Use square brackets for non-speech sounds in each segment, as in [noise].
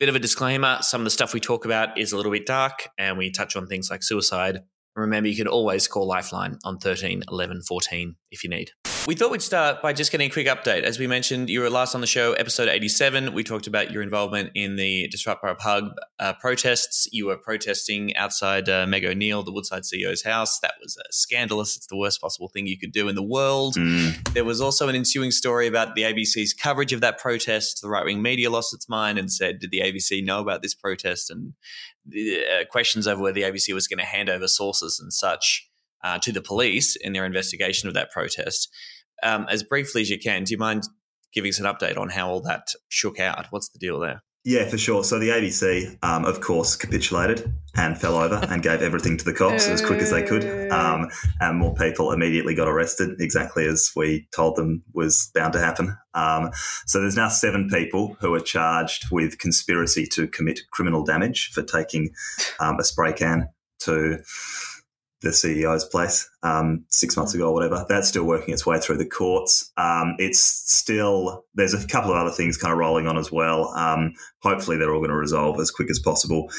Bit of a disclaimer some of the stuff we talk about is a little bit dark, and we touch on things like suicide. Remember, you can always call Lifeline on 13 11 14 if you need. We thought we'd start by just getting a quick update. As we mentioned, you were last on the show, episode 87. We talked about your involvement in the Disrupt Burrup uh, protests. You were protesting outside uh, Meg O'Neill, the Woodside CEO's house. That was uh, scandalous. It's the worst possible thing you could do in the world. Mm. There was also an ensuing story about the ABC's coverage of that protest. The right wing media lost its mind and said, Did the ABC know about this protest? And uh, questions over whether the ABC was going to hand over sources and such uh, to the police in their investigation of that protest. Um, as briefly as you can, do you mind giving us an update on how all that shook out? What's the deal there? Yeah, for sure. So the ABC, um, of course, capitulated and fell over [laughs] and gave everything to the cops as quick as they could. Um, and more people immediately got arrested, exactly as we told them was bound to happen. Um, so there's now seven people who are charged with conspiracy to commit criminal damage for taking um, a spray can to the CEO's place um, six months ago or whatever. That's still working its way through the courts. Um, it's still, there's a couple of other things kind of rolling on as well. Um, hopefully, they're all going to resolve as quick as possible.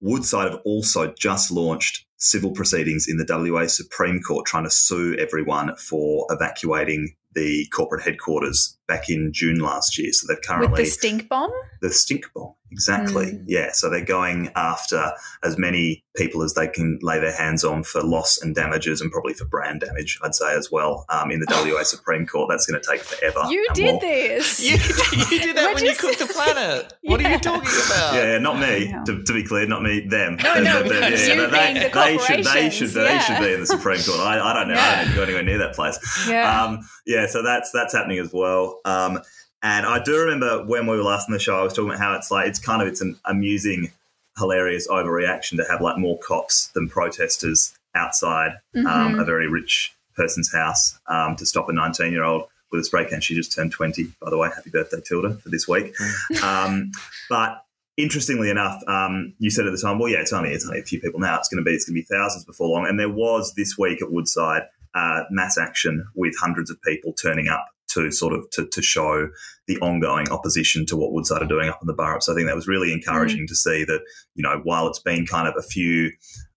Woodside have also just launched civil proceedings in the WA Supreme Court trying to sue everyone for evacuating the corporate headquarters back in June last year. So they've currently. With the stink bomb? The stink bomb, exactly. Mm. Yeah. So they're going after as many people as they can lay their hands on for loss and damages and probably for brand damage, I'd say, as well. Um, in the WA Supreme Court, that's going to take forever. You did more- this. You, you did that What'd when you you cooked the planet. What are you [laughs] talking about? Yeah, yeah, not me. Yeah. To, to be clear, not me. Them. No, no, They- they- [laughs] you they, being the they should. They should. They yeah. should be in the Supreme Court. I, I don't know. I Yeah. don't need to go anywhere near that place. Yeah. Um, yeah, so that's that's happening as well. Um, and I do remember when we were last on the show, I was talking about how it's like it's kind of it's an amusing, hilarious overreaction to have like more cops than protesters outside um, Mhm. a very rich person's house um, to stop a 19 year old with a spray can. She just turned 20, by the way. Happy birthday, Tilda, for this week. um, but interestingly enough, um, you said at the time, well, yeah, it's only it's only a few people now. It's going to be it's going to be thousands before long. And there was this week at Woodside uh, mass action with hundreds of people turning up to sort of to, to show the ongoing opposition to what Woodside are doing up in the Burrup. So I think that was really encouraging to see that you know while it's been kind of a few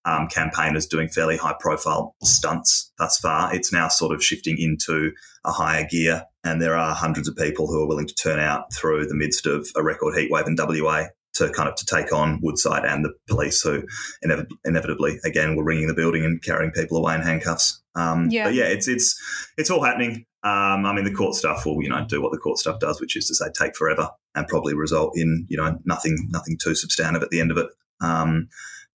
um, campaigners doing fairly high profile stunts thus far, it's now sort of shifting into a higher gear. And there are hundreds of people who are willing to turn out through the midst of a record heatwave in WA to kind of to take on Woodside and the police who inevi- inevitably again were ringing the building and carrying people away in handcuffs. Um, Yeah. But yeah, it's it's it's all happening. Um, I mean, the court stuff will you know do what the court stuff does, which is to say take forever and probably result in you know nothing nothing too substantive at the end of it. Um,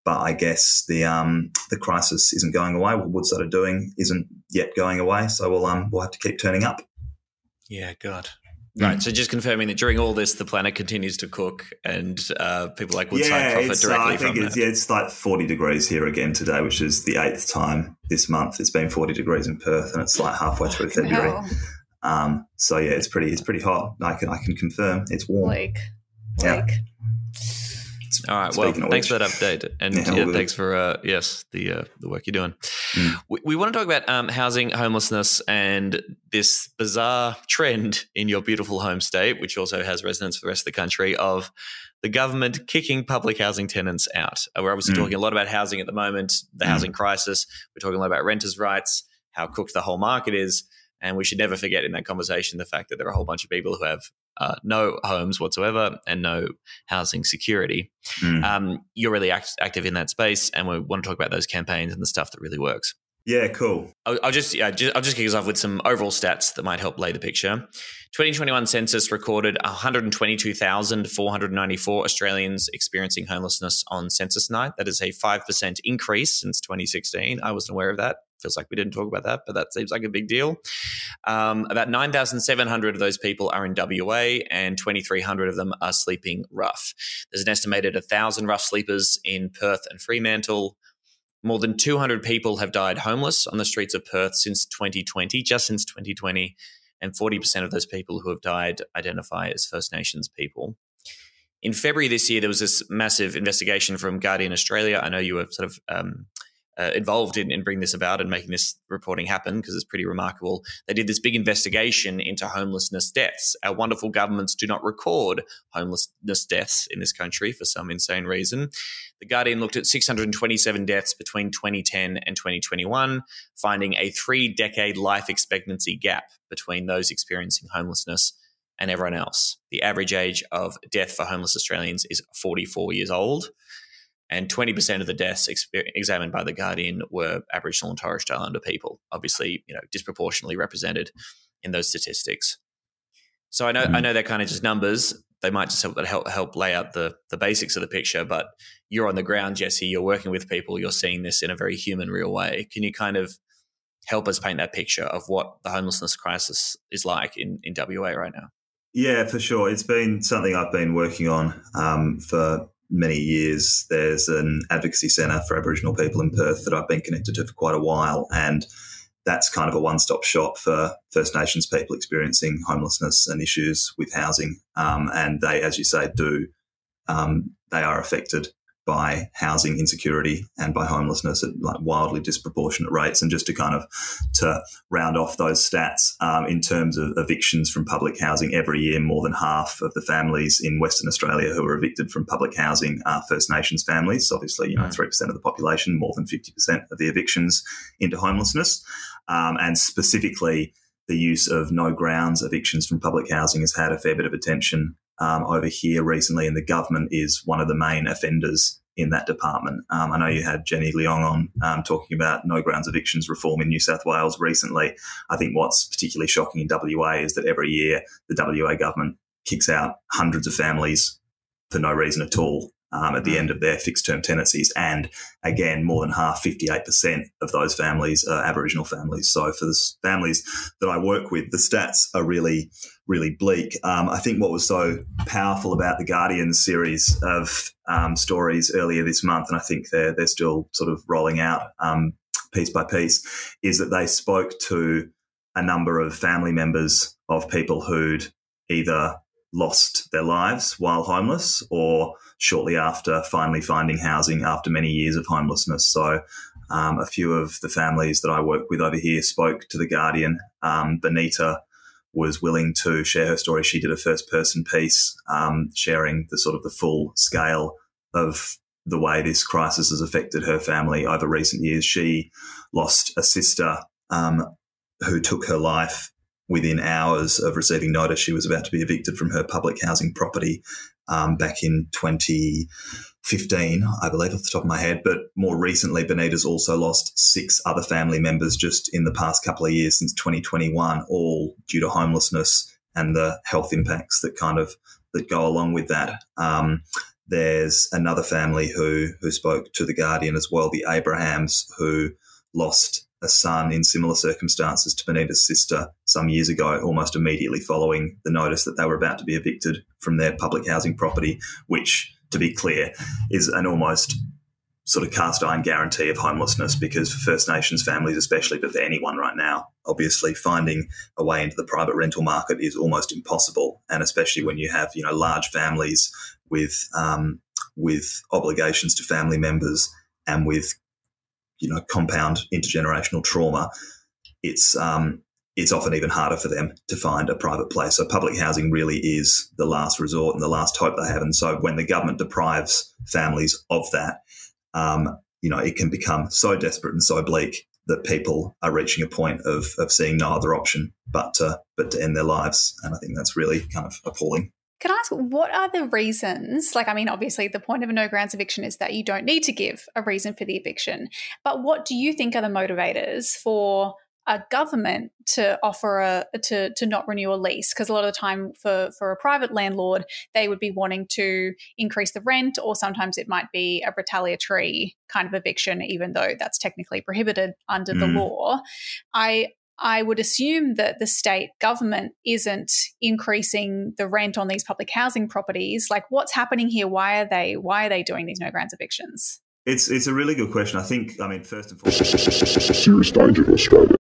but I guess the um, the crisis isn't going away. What Woodside are doing isn't yet going away. So we'll um, we'll have to keep turning up. Yeah, God. Mm. Right. So just confirming that during all this, the planet continues to cook and uh, people like Woodside yeah, profit it's, uh, directly I think from it's, that. yeah, it's like 40 degrees here again today, which is the eighth time this month. It's been 40 degrees in Perth, and it's like halfway through February. Um, so yeah, it's pretty it's pretty hot. I can I can confirm it's warm. Like, Yeah. All right. Well, Speaking thanks which. for that update, and Yeah, yeah, thanks for uh, yes the uh, the work you're doing. Mm. We, we want to talk about um, housing, homelessness, and this bizarre trend in your beautiful home state, which also has resonance for the rest of the country, of the government kicking public housing tenants out. Uh, We're obviously Mm. talking a lot about housing at the moment, the Mm. housing crisis. We're talking a lot about renters' rights, how cooked the whole market is, and we should never forget in that conversation the fact that there are a whole bunch of people who have uh, no homes whatsoever and no housing security. Mm. Um, you're really act- active in that space, and we want to talk about those campaigns and the stuff that really works. Yeah, cool. I'll, I'll just, yeah, ju- I'll just kick us off with some overall stats that might help lay the picture. 2021 census recorded 122,494 Australians experiencing homelessness on census night. That is a 5% increase since 2016. I wasn't aware of that. Feels like we didn't talk about that, but that seems like a big deal. Um, about 9,700 of those people are in WA, and 2,300 of them are sleeping rough. There's an estimated 1,000 rough sleepers in Perth and Fremantle. More than 200 people have died homeless on the streets of Perth since 2020, just since 2020. And 40% of those people who have died identify as First Nations people. In February this year, there was this massive investigation from Guardian Australia. I know you were sort of um, uh, involved in, in bringing this about and making this reporting happen because it's pretty remarkable. They did this big investigation into homelessness deaths. Our wonderful governments do not record homelessness deaths in this country for some insane reason. The Guardian looked at 627 deaths between 2010 and 2021, finding a three decade life expectancy gap between those experiencing homelessness and everyone else. The average age of death for homeless Australians is 44 years old and 20% of the deaths examined by the Guardian were Aboriginal and Torres Strait Islander people, obviously, you know, disproportionately represented in those statistics. So I know mm-hmm. I know they're kind of just numbers. They might just help help help lay out the the basics of the picture, but you're on the ground, Jesse. You're working with people. You're seeing this in a very human, real way. Can you kind of help us paint that picture of what the homelessness crisis is like in in WA right now? Yeah, for sure. It's been something I've been working on um, for many years. There's an advocacy centre for Aboriginal people in Perth that I've been connected to for quite a while. And that's kind of a one stop shop for First Nations people experiencing homelessness and issues with housing. Um, and they, as you say, do, um, they are affected by housing insecurity and by homelessness at like wildly disproportionate rates. And just to kind of to round off those stats, um, in terms of evictions from public housing, every year more than half of the families in Western Australia who are evicted from public housing are First Nations families. Obviously, you know, mm. three percent of the population, more than fifty percent of the evictions into homelessness, um, and specifically. The use of no grounds evictions from public housing has had a fair bit of attention um, over here recently, and the government is one of the main offenders in that department. Um, I know you had Jenny Leong on um, talking about no grounds evictions reform in New South Wales recently. I think what's particularly shocking in WA is that every year the WA government kicks out hundreds of families for no reason at all um, at the mm. end of their fixed term tenancies. And again, more than half, 58% of those families are Aboriginal families. So for the families that I work with, the stats are really, really bleak. Um, I think what was so powerful about the Guardian series of um, stories earlier this month, and I think they're, they're still sort of rolling out um, piece by piece, is that they spoke to a number of family members of people who'd either lost their lives while homeless or shortly after finally finding housing after many years of homelessness. So, um, a few of the families that I work with over here spoke to The Guardian. Um, Benita was willing to share her story. She did a first person piece um, sharing the sort of the full scale of the way this crisis has affected her family over recent years. She lost a sister um, who took her life within hours of receiving notice she was about to be evicted from her public housing property um, back in 2015, I believe, off the top of my head. But more recently, Benita's also lost six other family members just in the past couple of years since 2021, all due to homelessness and the health impacts that kind of that go along with that. Um, there's another family who who spoke to the Guardian as well, the Abrahams, who lost a son in similar circumstances to Benita's sister some years ago, almost immediately following the notice that they were about to be evicted from their public housing property, which, to be clear, is an almost sort of cast iron guarantee of homelessness because for First Nations families, especially, but for anyone right now, obviously finding a way into the private rental market is almost impossible. And especially when you have, you know, large families with, um, with obligations to family members and with you know compound intergenerational trauma, it's um, it's often even harder for them to find a private place. So public housing really is the last resort and the last hope they have. And so when the government deprives families of that, um, you know, it can become so desperate and so bleak that people are reaching a point of, of seeing no other option but to, but to end their lives. And I think that's really kind of appalling. Can I ask what are the reasons? Like, I mean, obviously, the point of a no grounds eviction is that you don't need to give a reason for the eviction. But what do you think are the motivators for a government to offer a to to not renew a lease? Because a lot of the time, for for a private landlord, they would be wanting to increase the rent, or sometimes it might be a retaliatory kind of eviction, even though that's technically prohibited under mm. the law. I I would assume that the state government isn't increasing the rent on these public housing properties. Like, what's happening here? Why are they why are they doing these no grounds evictions? It's it's a really good question. I think I mean first and foremost, serious danger to Australia.